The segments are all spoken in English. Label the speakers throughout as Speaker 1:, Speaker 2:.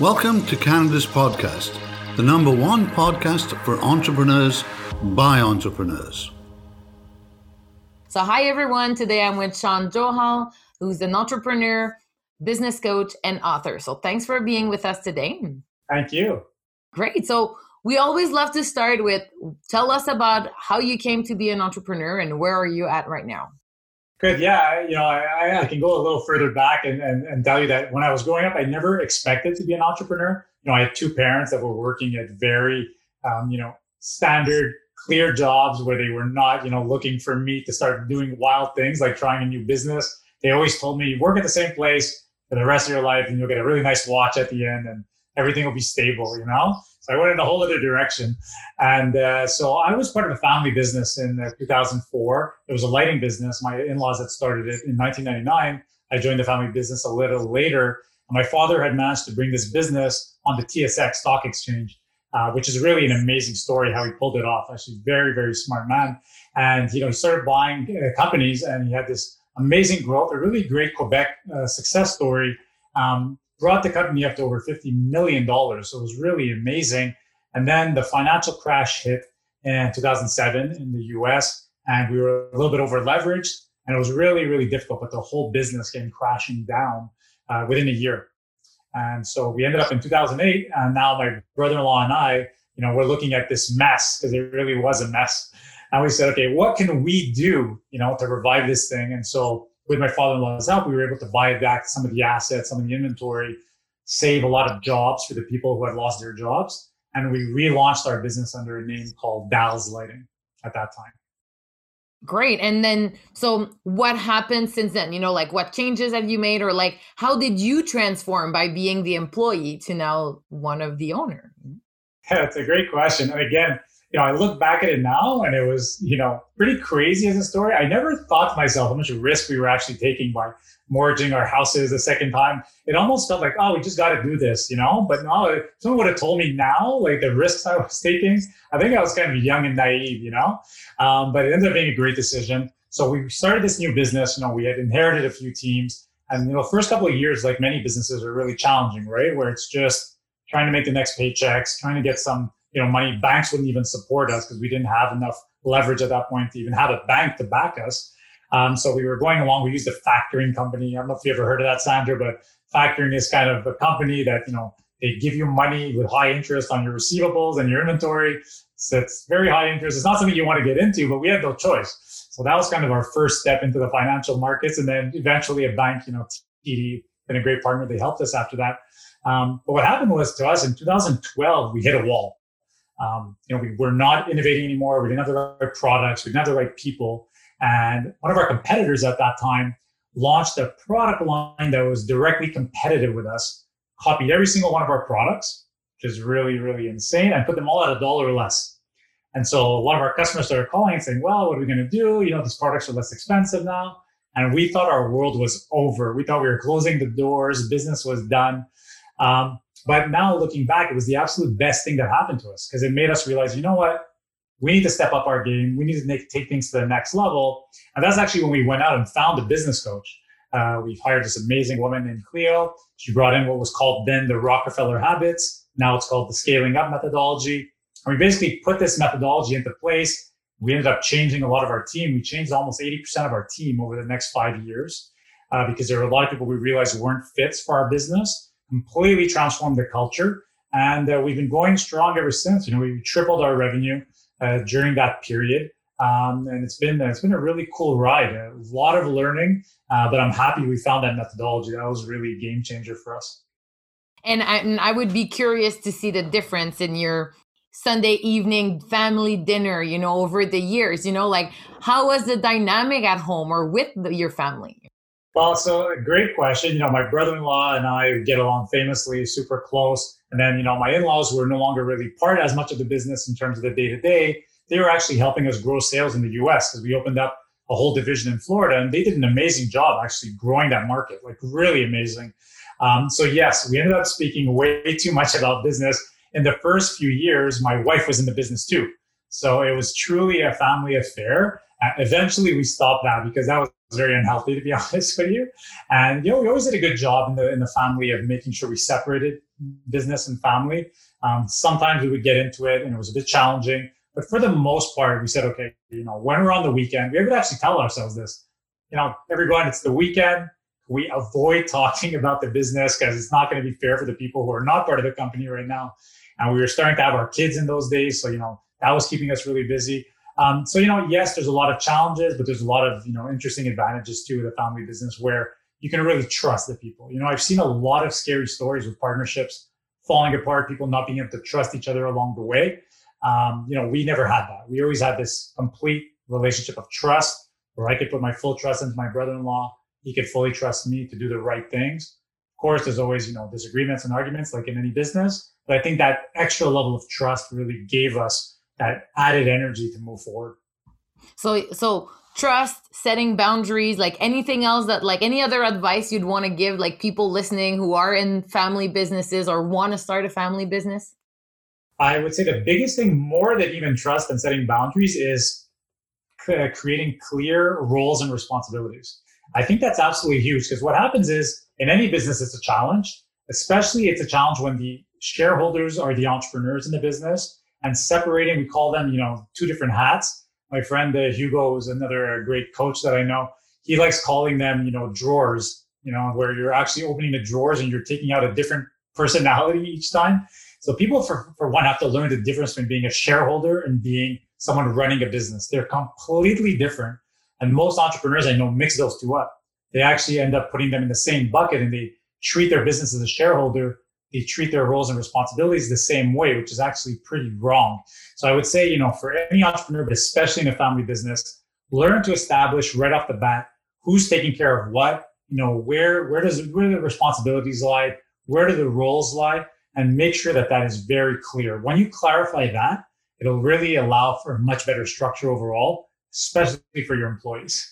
Speaker 1: Welcome to Canada's podcast, the number one podcast for entrepreneurs by entrepreneurs.
Speaker 2: So, hi everyone. Today I'm with Sean Johal, who's an entrepreneur, business coach, and author. So, thanks for being with us today.
Speaker 3: Thank you.
Speaker 2: Great. So, we always love to start with tell us about how you came to be an entrepreneur and where are you at right now?
Speaker 3: Good. Yeah. You know, I, I can go a little further back and, and, and tell you that when I was growing up, I never expected to be an entrepreneur. You know, I had two parents that were working at very, um, you know, standard, clear jobs where they were not, you know, looking for me to start doing wild things like trying a new business. They always told me, work at the same place for the rest of your life and you'll get a really nice watch at the end and everything will be stable, you know? So I went in a whole other direction. And uh, so I was part of a family business in uh, 2004. It was a lighting business. My in laws had started it in 1999. I joined the family business a little later. My father had managed to bring this business on the TSX stock exchange, uh, which is really an amazing story how he pulled it off. Actually, very, very smart man. And, you know, he started buying uh, companies and he had this amazing growth, a really great Quebec uh, success story. Um, brought the company up to over $50 million. So it was really amazing. And then the financial crash hit in 2007 in the US, and we were a little bit over leveraged. And it was really, really difficult, but the whole business came crashing down uh, within a year. And so we ended up in 2008. And now my brother in law and I, you know, we're looking at this mess because it really was a mess. And we said, okay, what can we do, you know, to revive this thing? And so with my father-in-law's help, we were able to buy back some of the assets, some of the inventory, save a lot of jobs for the people who had lost their jobs. And we relaunched our business under a name called Dal's Lighting at that time.
Speaker 2: Great. And then, so what happened since then? You know, like what changes have you made, or like how did you transform by being the employee to now one of the owner?
Speaker 3: Yeah, it's a great question. And again, you know, I look back at it now and it was, you know, pretty crazy as a story. I never thought to myself how much risk we were actually taking by mortgaging our houses a second time. It almost felt like, oh, we just got to do this, you know? But no, if someone would have told me now, like the risks I was taking, I think I was kind of young and naive, you know? Um, but it ended up being a great decision. So we started this new business. You know, we had inherited a few teams. And, you know, first couple of years, like many businesses, are really challenging, right? Where it's just trying to make the next paychecks, trying to get some you know, money banks wouldn't even support us because we didn't have enough leverage at that point to even have a bank to back us. Um, so we were going along. We used a factoring company. I don't know if you ever heard of that, Sandra, but factoring is kind of a company that you know they give you money with high interest on your receivables and your inventory. So it's very high interest. It's not something you want to get into, but we had no choice. So that was kind of our first step into the financial markets, and then eventually a bank, you know, TD, been a great partner. They helped us after that. Um, but what happened was to us in 2012, we hit a wall. Um, you know, we were not innovating anymore. We didn't have the right products. We didn't have the right people. And one of our competitors at that time launched a product line that was directly competitive with us, copied every single one of our products, which is really, really insane, and put them all at a dollar less. And so a lot of our customers started calling and saying, well, what are we going to do? You know, these products are less expensive now. And we thought our world was over. We thought we were closing the doors, business was done. Um, but now looking back, it was the absolute best thing that happened to us because it made us realize, you know what? We need to step up our game. We need to make, take things to the next level. And that's actually when we went out and found a business coach. Uh, we've hired this amazing woman named Cleo. She brought in what was called then the Rockefeller Habits. Now it's called the Scaling Up methodology. And we basically put this methodology into place. We ended up changing a lot of our team. We changed almost 80% of our team over the next five years uh, because there were a lot of people we realized weren't fits for our business completely transformed the culture. And uh, we've been going strong ever since. You know, we tripled our revenue uh, during that period. Um, and it's been it's been a really cool ride. A lot of learning, uh, but I'm happy we found that methodology. That was really a game changer for us.
Speaker 2: And I, and I would be curious to see the difference in your Sunday evening family dinner. You know, over the years. You know, like how was the dynamic at home or with the, your family?
Speaker 3: Well, so great question. You know, my brother-in-law and I get along famously, super close. And then, you know, my in-laws were no longer really part as much of the business in terms of the day-to-day. They were actually helping us grow sales in the US because we opened up a whole division in Florida and they did an amazing job actually growing that market, like really amazing. Um, so yes, we ended up speaking way too much about business. In the first few years, my wife was in the business too. So it was truly a family affair. Uh, eventually, we stopped that because that was very unhealthy, to be honest with you. And you know, we always did a good job in the in the family of making sure we separated business and family. Um, sometimes we would get into it, and it was a bit challenging. But for the most part, we said, okay, you know, when we're on the weekend, we would actually tell ourselves this. You know, everyone, it's the weekend. We avoid talking about the business because it's not going to be fair for the people who are not part of the company right now. And we were starting to have our kids in those days, so you know that was keeping us really busy. Um, so you know, yes, there's a lot of challenges, but there's a lot of you know interesting advantages to the family business where you can really trust the people. You know, I've seen a lot of scary stories with partnerships falling apart, people not being able to trust each other along the way. Um, you know, we never had that. We always had this complete relationship of trust where I could put my full trust into my brother-in-law. He could fully trust me to do the right things. Of course, there's always, you know, disagreements and arguments like in any business. But I think that extra level of trust really gave us that added energy to move forward.
Speaker 2: So, so trust, setting boundaries, like anything else that, like any other advice you'd want to give, like people listening who are in family businesses or want to start a family business?
Speaker 3: I would say the biggest thing, more than even trust and setting boundaries, is creating clear roles and responsibilities. I think that's absolutely huge because what happens is in any business, it's a challenge. Especially, it's a challenge when the shareholders are the entrepreneurs in the business and separating. We call them, you know, two different hats. My friend uh, Hugo is another great coach that I know. He likes calling them, you know, drawers. You know, where you're actually opening the drawers and you're taking out a different personality each time. So people, for, for one, have to learn the difference between being a shareholder and being someone running a business. They're completely different. And most entrepreneurs I know mix those two up. They actually end up putting them in the same bucket and they treat their business as a shareholder. They treat their roles and responsibilities the same way, which is actually pretty wrong. So I would say, you know, for any entrepreneur, but especially in a family business, learn to establish right off the bat who's taking care of what, you know, where, where does, where do the responsibilities lie? Where do the roles lie? and make sure that that is very clear. When you clarify that, it'll really allow for much better structure overall, especially for your employees.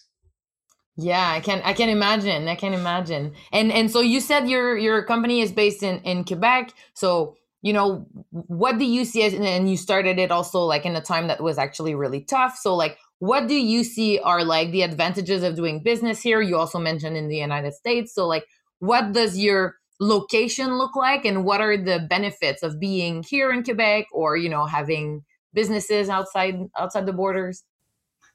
Speaker 2: Yeah, I can I can imagine. I can imagine. And and so you said your your company is based in in Quebec. So, you know, what do you see as and you started it also like in a time that was actually really tough. So like what do you see are like the advantages of doing business here? You also mentioned in the United States. So like what does your location look like and what are the benefits of being here in Quebec or you know having businesses outside outside the borders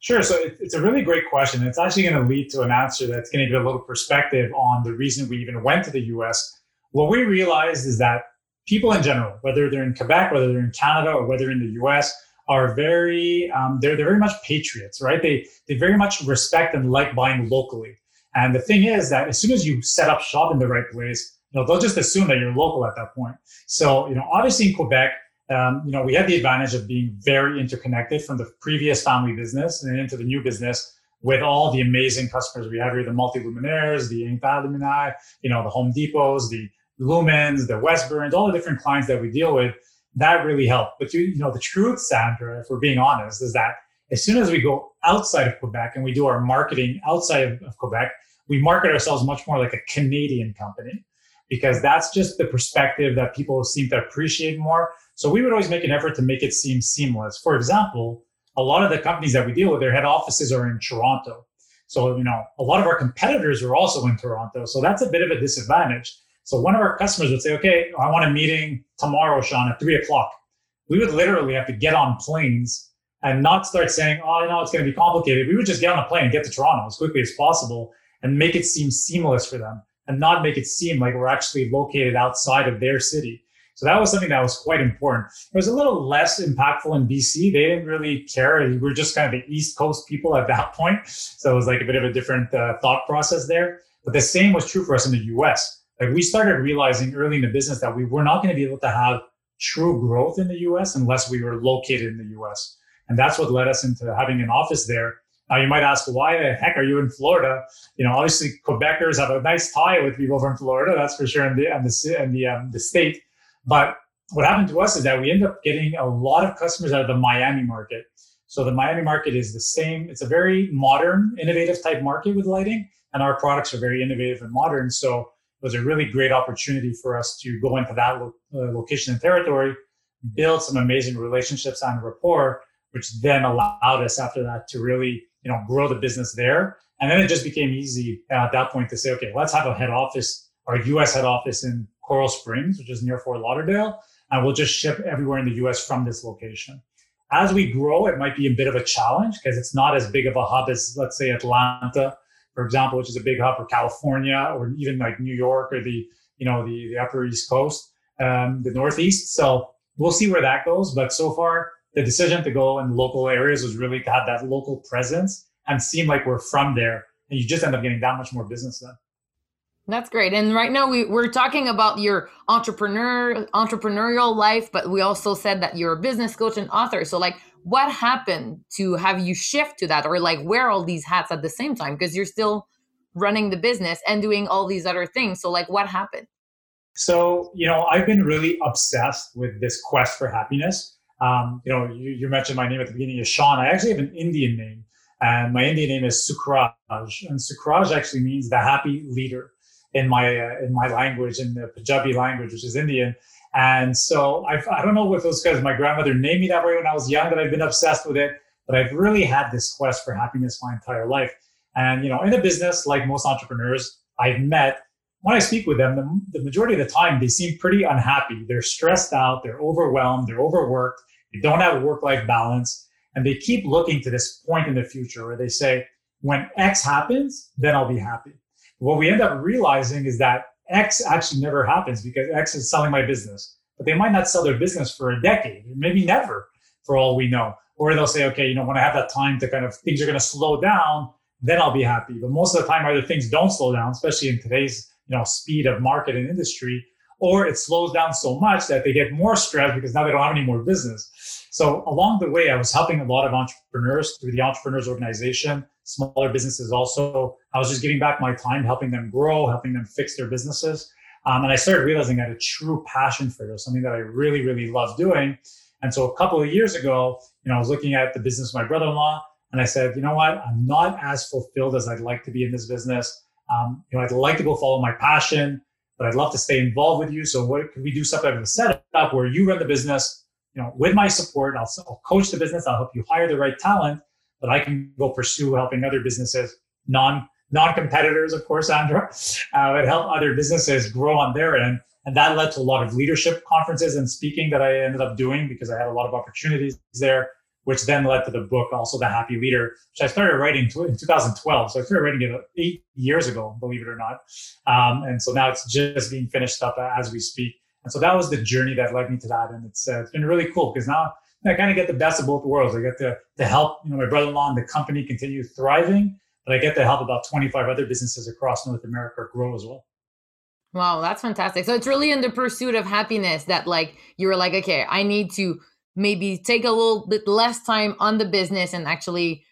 Speaker 3: Sure. So it's a really great question. It's actually going to lead to an answer that's going to give a little perspective on the reason we even went to the US. What we realized is that people in general, whether they're in Quebec, whether they're in Canada, or whether in the US, are very um, they're they're very much patriots, right? They they very much respect and like buying locally. And the thing is that as soon as you set up shop in the right place, you know, they'll just assume that you're local at that point. So, you know, obviously in Quebec, um, you know, we had the advantage of being very interconnected from the previous family business and into the new business with all the amazing customers we have here, the multi-luminaires, the Inter you know, the Home Depots, the Lumens, the Westburnes, all the different clients that we deal with. That really helped. But you, you know, the truth, Sandra, if we're being honest, is that as soon as we go outside of Quebec and we do our marketing outside of, of Quebec, we market ourselves much more like a Canadian company because that's just the perspective that people seem to appreciate more. So we would always make an effort to make it seem seamless. For example, a lot of the companies that we deal with, their head offices are in Toronto. So, you know, a lot of our competitors are also in Toronto. So that's a bit of a disadvantage. So one of our customers would say, okay, I want a meeting tomorrow, Sean, at three o'clock. We would literally have to get on planes and not start saying, oh, I know it's going to be complicated. We would just get on a plane and get to Toronto as quickly as possible and make it seem seamless for them and not make it seem like we're actually located outside of their city. So that was something that was quite important. It was a little less impactful in BC. They didn't really care. We were just kind of the East Coast people at that point. So it was like a bit of a different uh, thought process there. But the same was true for us in the US. Like we started realizing early in the business that we were not going to be able to have true growth in the US unless we were located in the US. And that's what led us into having an office there now you might ask, why the heck are you in Florida? You know, obviously Quebecers have a nice tie with people from Florida, that's for sure, in the and the and the um, the state. But what happened to us is that we end up getting a lot of customers out of the Miami market. So the Miami market is the same. It's a very modern, innovative type market with lighting, and our products are very innovative and modern. So it was a really great opportunity for us to go into that lo- uh, location and territory, build some amazing relationships and rapport, which then allowed us after that to really you know, grow the business there. And then it just became easy at that point to say, okay, let's have a head office, our US head office in Coral Springs, which is near Fort Lauderdale, and we'll just ship everywhere in the US from this location. As we grow, it might be a bit of a challenge because it's not as big of a hub as, let's say, Atlanta, for example, which is a big hub for California or even like New York or the, you know, the, the Upper East Coast, um, the Northeast. So we'll see where that goes. But so far, the decision to go in local areas was really to have that local presence and seem like we're from there. And you just end up getting that much more business then.
Speaker 2: That's great. And right now we, we're talking about your entrepreneur entrepreneurial life, but we also said that you're a business coach and author. So like what happened to have you shift to that or like wear all these hats at the same time? Because you're still running the business and doing all these other things. So like what happened?
Speaker 3: So, you know, I've been really obsessed with this quest for happiness. Um, you know, you, you mentioned my name at the beginning is Sean. I actually have an Indian name. And my Indian name is Sukraj. And Sukraj actually means the happy leader in my uh, in my language, in the Punjabi language, which is Indian. And so I've, I don't know if those guys, my grandmother named me that way when I was young, that I've been obsessed with it. But I've really had this quest for happiness my entire life. And you know, in a business, like most entrepreneurs I've met, when I speak with them, the, the majority of the time they seem pretty unhappy. They're stressed out, they're overwhelmed, they're overworked, they don't have a work-life balance, and they keep looking to this point in the future where they say, when X happens, then I'll be happy. What we end up realizing is that X actually never happens because X is selling my business, but they might not sell their business for a decade, maybe never, for all we know. Or they'll say, okay, you know, when I have that time to kind of things are going to slow down, then I'll be happy. But most of the time, either things don't slow down, especially in today's you know speed of market and industry, or it slows down so much that they get more stressed because now they don't have any more business. So along the way, I was helping a lot of entrepreneurs through the Entrepreneurs Organization, smaller businesses also. I was just giving back my time, helping them grow, helping them fix their businesses. Um, and I started realizing I had a true passion for it, something that I really, really love doing. And so a couple of years ago, you know, I was looking at the business of my brother-in-law, and I said, you know what, I'm not as fulfilled as I'd like to be in this business. Um, you know, I'd like to go follow my passion, but I'd love to stay involved with you. So what could we do something of a setup where you run the business, you know, with my support, I'll, I'll coach the business, I'll help you hire the right talent, but I can go pursue helping other businesses, non non-competitors, of course, Andra, uh, but help other businesses grow on their end. And that led to a lot of leadership conferences and speaking that I ended up doing because I had a lot of opportunities there, which then led to the book, also The Happy Leader, which I started writing in 2012. So I started writing it eight years ago, believe it or not. Um, and so now it's just being finished up as we speak. And so that was the journey that led me to that. And it's, uh, it's been really cool because now I kind of get the best of both worlds. I get to, to help, you know, my brother-in-law and the company continue thriving, but I get to help about 25 other businesses across North America grow as well.
Speaker 2: Wow, that's fantastic. So it's really in the pursuit of happiness that like you were like, okay, I need to maybe take a little bit less time on the business and actually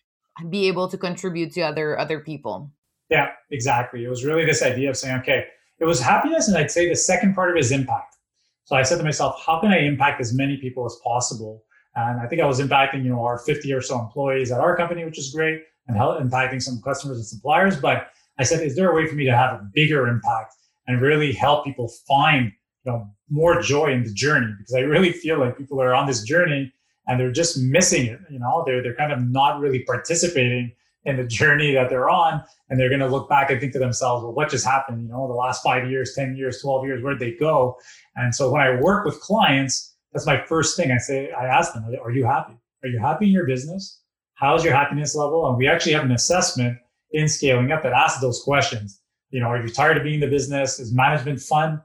Speaker 2: be able to contribute to other other people.
Speaker 3: Yeah, exactly. It was really this idea of saying, okay, it was happiness, and I'd say the second part of it is impact. So I said to myself, how can I impact as many people as possible? And I think I was impacting, you know, our 50 or so employees at our company, which is great, and help, impacting some customers and suppliers. But I said, is there a way for me to have a bigger impact and really help people find, you know, more joy in the journey? Because I really feel like people are on this journey and they're just missing it. You know, they're they're kind of not really participating in the journey that they're on, and they're going to look back and think to themselves, well, what just happened? You know, the last five years, ten years, twelve years, where'd they go? And so when I work with clients that's my first thing. I say, I ask them, are you happy? Are you happy in your business? How's your happiness level? And we actually have an assessment in scaling up that asks those questions. You know, are you tired of being in the business? Is management fun?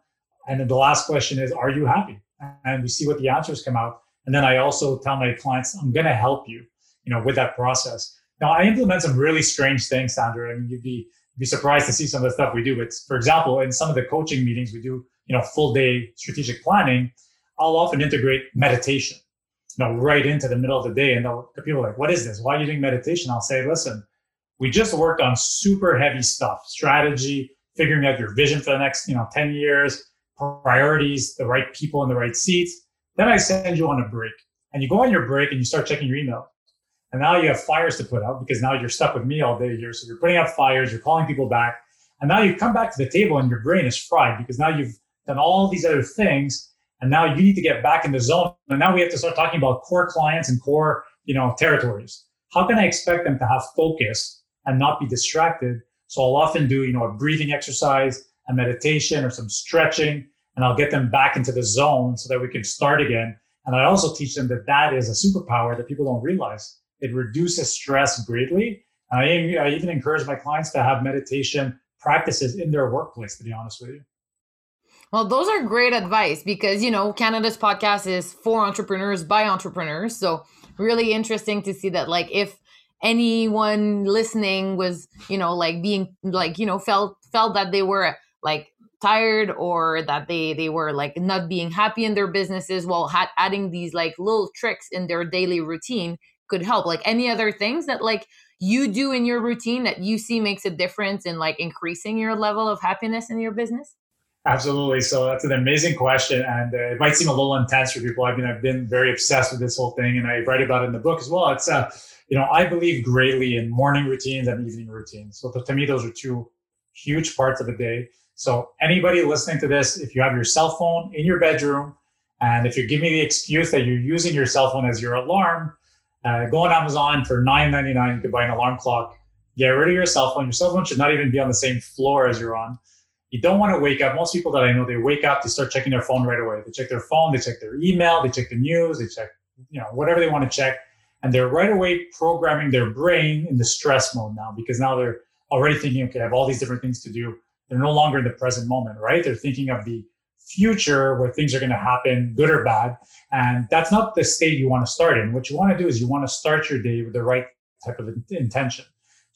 Speaker 3: And then the last question is, are you happy? And we see what the answers come out. And then I also tell my clients, I'm going to help you, you know, with that process. Now I implement some really strange things, Sandra. I mean, you'd be be surprised to see some of the stuff we do. But for example, in some of the coaching meetings, we do, you know, full day strategic planning. I'll often integrate meditation, you know, right into the middle of the day. And the people are like, what is this? Why are you doing meditation? I'll say, listen, we just worked on super heavy stuff, strategy, figuring out your vision for the next, you know, 10 years, priorities, the right people in the right seats. Then I send you on a break and you go on your break and you start checking your email. And now you have fires to put out because now you're stuck with me all day here. So you're putting out fires, you're calling people back. And now you come back to the table and your brain is fried because now you've done all these other things and now you need to get back in the zone. And now we have to start talking about core clients and core, you know, territories. how can I expect them to have focus and not be distracted? So I'll often do, you know, a breathing exercise, a meditation or some stretching, and I'll get them back into the zone so that we can start again. And I also teach them that that is a superpower that people don't realize. It reduces stress greatly. I, I even encourage my clients to have meditation practices in their workplace, to be honest with you.
Speaker 2: Well, those are great advice because, you know, Canada's podcast is for entrepreneurs by entrepreneurs. So, really interesting to see that, like, if anyone listening was, you know, like being, like, you know, felt, felt that they were like tired or that they, they were like not being happy in their businesses, ha- adding these like little tricks in their daily routine could help. Like, any other things that, like, you do in your routine that you see makes a difference in like increasing your level of happiness in your business?
Speaker 3: Absolutely. So that's an amazing question, and uh, it might seem a little intense for people. I mean, I've been very obsessed with this whole thing, and I write about it in the book as well. It's, uh, you know, I believe greatly in morning routines and evening routines. So to me, those are two huge parts of a day. So anybody listening to this, if you have your cell phone in your bedroom, and if you give me the excuse that you're using your cell phone as your alarm, uh, go on Amazon for $9.99. You could buy an alarm clock. Get rid of your cell phone. Your cell phone should not even be on the same floor as you're on. You don't want to wake up. Most people that I know, they wake up, they start checking their phone right away. They check their phone, they check their email, they check the news, they check, you know, whatever they want to check. And they're right away programming their brain in the stress mode now because now they're already thinking, okay, I have all these different things to do. They're no longer in the present moment, right? They're thinking of the future where things are going to happen, good or bad. And that's not the state you want to start in. What you want to do is you want to start your day with the right type of intention.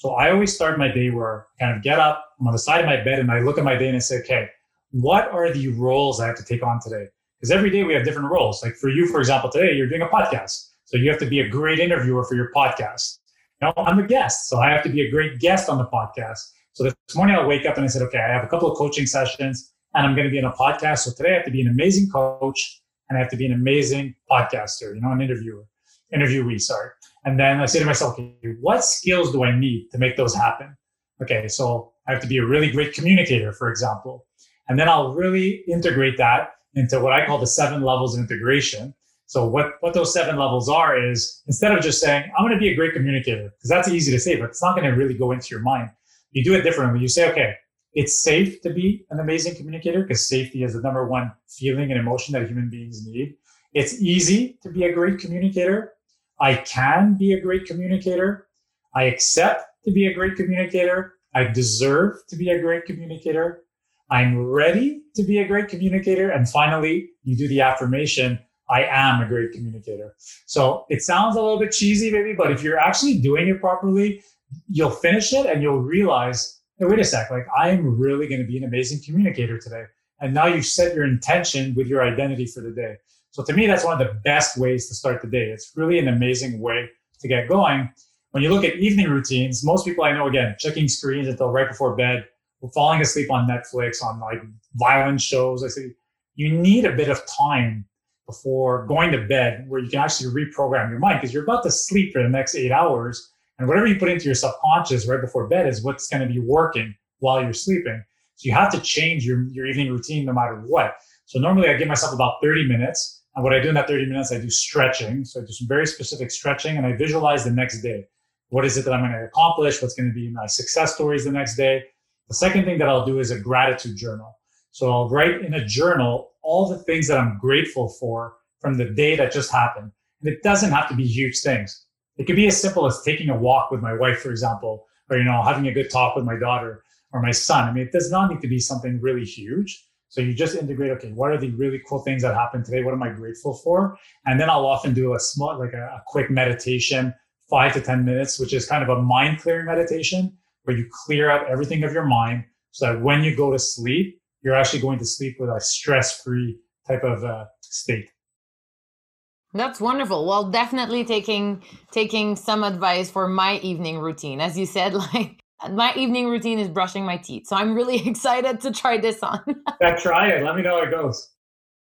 Speaker 3: So I always start my day where I kind of get up, I'm on the side of my bed, and I look at my day and I say, okay, what are the roles I have to take on today? Because every day we have different roles. Like for you, for example, today you're doing a podcast. So you have to be a great interviewer for your podcast. Now I'm a guest, so I have to be a great guest on the podcast. So this morning I wake up and I said, okay, I have a couple of coaching sessions and I'm going to be in a podcast. So today I have to be an amazing coach and I have to be an amazing podcaster, you know, an interviewer, interviewee, sorry. And then I say to myself, okay, what skills do I need to make those happen? Okay, so I have to be a really great communicator, for example. And then I'll really integrate that into what I call the seven levels of integration. So what, what those seven levels are is instead of just saying, I'm going to be a great communicator, because that's easy to say, but it's not going to really go into your mind. You do it differently. You say, okay, it's safe to be an amazing communicator because safety is the number one feeling and emotion that human beings need. It's easy to be a great communicator. I can be a great communicator. I accept to be a great communicator. I deserve to be a great communicator. I'm ready to be a great communicator. And finally, you do the affirmation I am a great communicator. So it sounds a little bit cheesy, maybe, but if you're actually doing it properly, you'll finish it and you'll realize hey, wait a sec, like I'm really going to be an amazing communicator today. And now you've set your intention with your identity for the day. So to me, that's one of the best ways to start the day. It's really an amazing way to get going. When you look at evening routines, most people I know, again, checking screens until right before bed, falling asleep on Netflix, on like violent shows. I say you need a bit of time before going to bed where you can actually reprogram your mind because you're about to sleep for the next eight hours and whatever you put into your subconscious right before bed is what's going to be working while you're sleeping. So you have to change your, your evening routine no matter what. So normally I give myself about 30 minutes. And what I do in that 30 minutes, I do stretching. So I do some very specific stretching and I visualize the next day. What is it that I'm going to accomplish? What's going to be my success stories the next day? The second thing that I'll do is a gratitude journal. So I'll write in a journal all the things that I'm grateful for from the day that just happened. And it doesn't have to be huge things. It could be as simple as taking a walk with my wife, for example, or you know, having a good talk with my daughter or my son. I mean, it does not need to be something really huge. So you just integrate, okay, what are the really cool things that happened today? What am I grateful for? And then I'll often do a small, like a, a quick meditation, five to 10 minutes, which is kind of a mind clearing meditation where you clear out everything of your mind so that when you go to sleep, you're actually going to sleep with a stress free type of uh, state.
Speaker 2: That's wonderful. Well, definitely taking taking some advice for my evening routine. As you said, like my evening routine is brushing my teeth. So I'm really excited to try this on.
Speaker 3: yeah, try it. Let me know how it goes.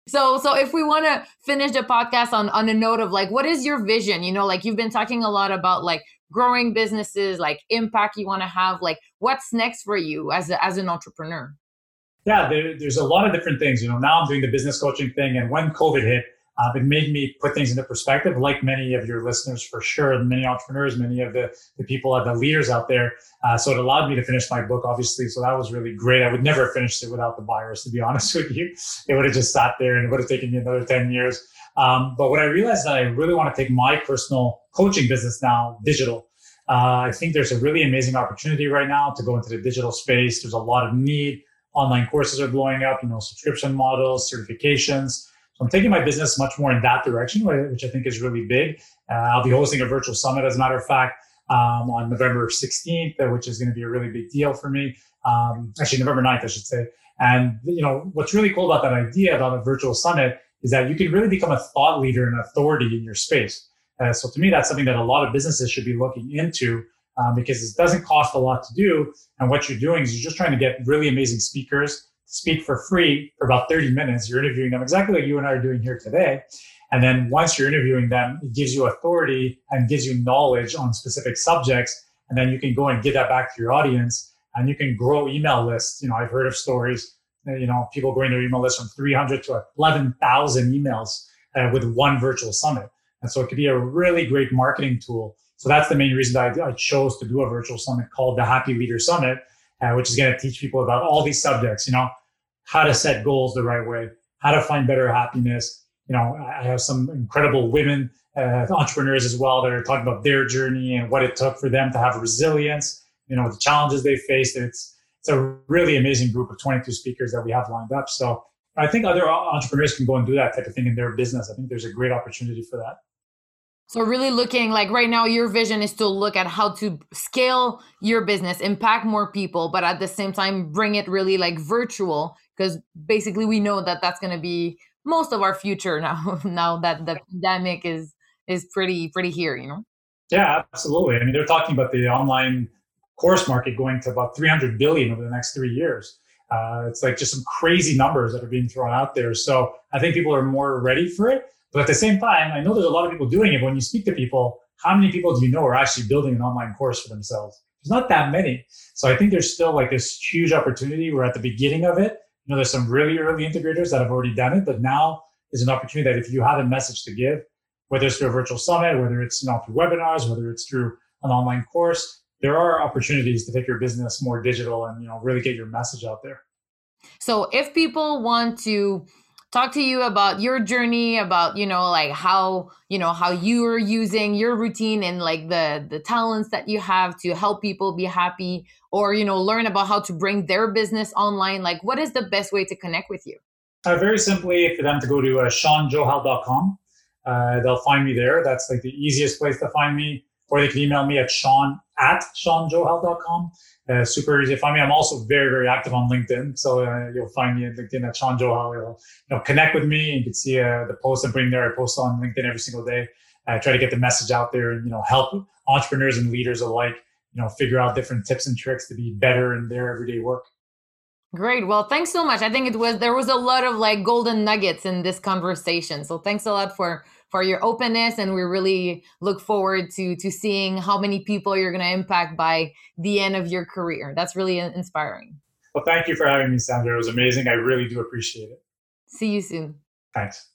Speaker 2: So so if we want to finish the podcast on on a note of like what is your vision? You know, like you've been talking a lot about like growing businesses, like impact you want to have, like what's next for you as a, as an entrepreneur?
Speaker 3: Yeah, there, there's a lot of different things. You know, now I'm doing the business coaching thing and when COVID hit, uh, it made me put things into perspective, like many of your listeners for sure, many entrepreneurs, many of the, the people, the leaders out there. Uh, so it allowed me to finish my book, obviously. So that was really great. I would never have finished it without the buyers, to be honest with you. It would have just sat there and it would have taken me another 10 years. Um, but what I realized that I really want to take my personal coaching business now digital. Uh, I think there's a really amazing opportunity right now to go into the digital space. There's a lot of need. Online courses are blowing up, you know, subscription models, certifications. So I'm taking my business much more in that direction, which I think is really big. Uh, I'll be hosting a virtual summit, as a matter of fact, um, on November 16th, uh, which is going to be a really big deal for me. Um, actually, November 9th, I should say. And you know what's really cool about that idea about a virtual summit is that you can really become a thought leader and authority in your space. Uh, so to me, that's something that a lot of businesses should be looking into um, because it doesn't cost a lot to do. And what you're doing is you're just trying to get really amazing speakers speak for free for about 30 minutes. You're interviewing them exactly like you and I are doing here today. And then once you're interviewing them, it gives you authority and gives you knowledge on specific subjects. And then you can go and get that back to your audience and you can grow email lists. You know, I've heard of stories, you know, people growing their email list from 300 to 11,000 emails uh, with one virtual summit. And so it could be a really great marketing tool. So that's the main reason that I, I chose to do a virtual summit called the Happy Leader Summit, uh, which is going to teach people about all these subjects. You know, how to set goals the right way, how to find better happiness. You know, I have some incredible women uh, entrepreneurs as well that are talking about their journey and what it took for them to have resilience. You know, the challenges they faced. It's it's a really amazing group of 22 speakers that we have lined up. So I think other entrepreneurs can go and do that type of thing in their business. I think there's a great opportunity for that.
Speaker 2: So really looking like right now your vision is to look at how to scale your business, impact more people, but at the same time bring it really like virtual because basically we know that that's going to be most of our future now now that the pandemic is is pretty pretty here, you know.
Speaker 3: Yeah, absolutely. I mean they're talking about the online course market going to about 300 billion over the next 3 years. Uh, it's like just some crazy numbers that are being thrown out there. So I think people are more ready for it but at the same time, I know there's a lot of people doing it. But when you speak to people, how many people do you know are actually building an online course for themselves? There's not that many. So I think there's still like this huge opportunity. We're at the beginning of it. Know, there's some really early integrators that have already done it, but now is an opportunity that if you have a message to give, whether it's through a virtual summit, whether it's you know through webinars, whether it's through an online course, there are opportunities to take your business more digital and you know really get your message out there.
Speaker 2: So if people want to talk to you about your journey about you know like how you know how you're using your routine and like the the talents that you have to help people be happy or you know learn about how to bring their business online. Like what is the best way to connect with you?
Speaker 3: Uh, very simply for them to go to uh, seanjohal.com uh, they'll find me there. That's like the easiest place to find me. Or they can email me at sean at seanjohal.com uh, super easy to find me. I'm also very, very active on LinkedIn. So uh, you'll find me at LinkedIn at Sean Johal. You'll you know, connect with me. You can see uh, the posts I'm putting there. I post on LinkedIn every single day. I try to get the message out there and, you know, help entrepreneurs and leaders alike, you know, figure out different tips and tricks to be better in their everyday work.
Speaker 2: Great. Well, thanks so much. I think it was there was a lot of like golden nuggets in this conversation. So thanks a lot for for your openness and we really look forward to to seeing how many people you're going to impact by the end of your career. That's really inspiring.
Speaker 3: Well thank you for having me sandra. It was amazing. I really do appreciate it.
Speaker 2: See you soon.
Speaker 3: Thanks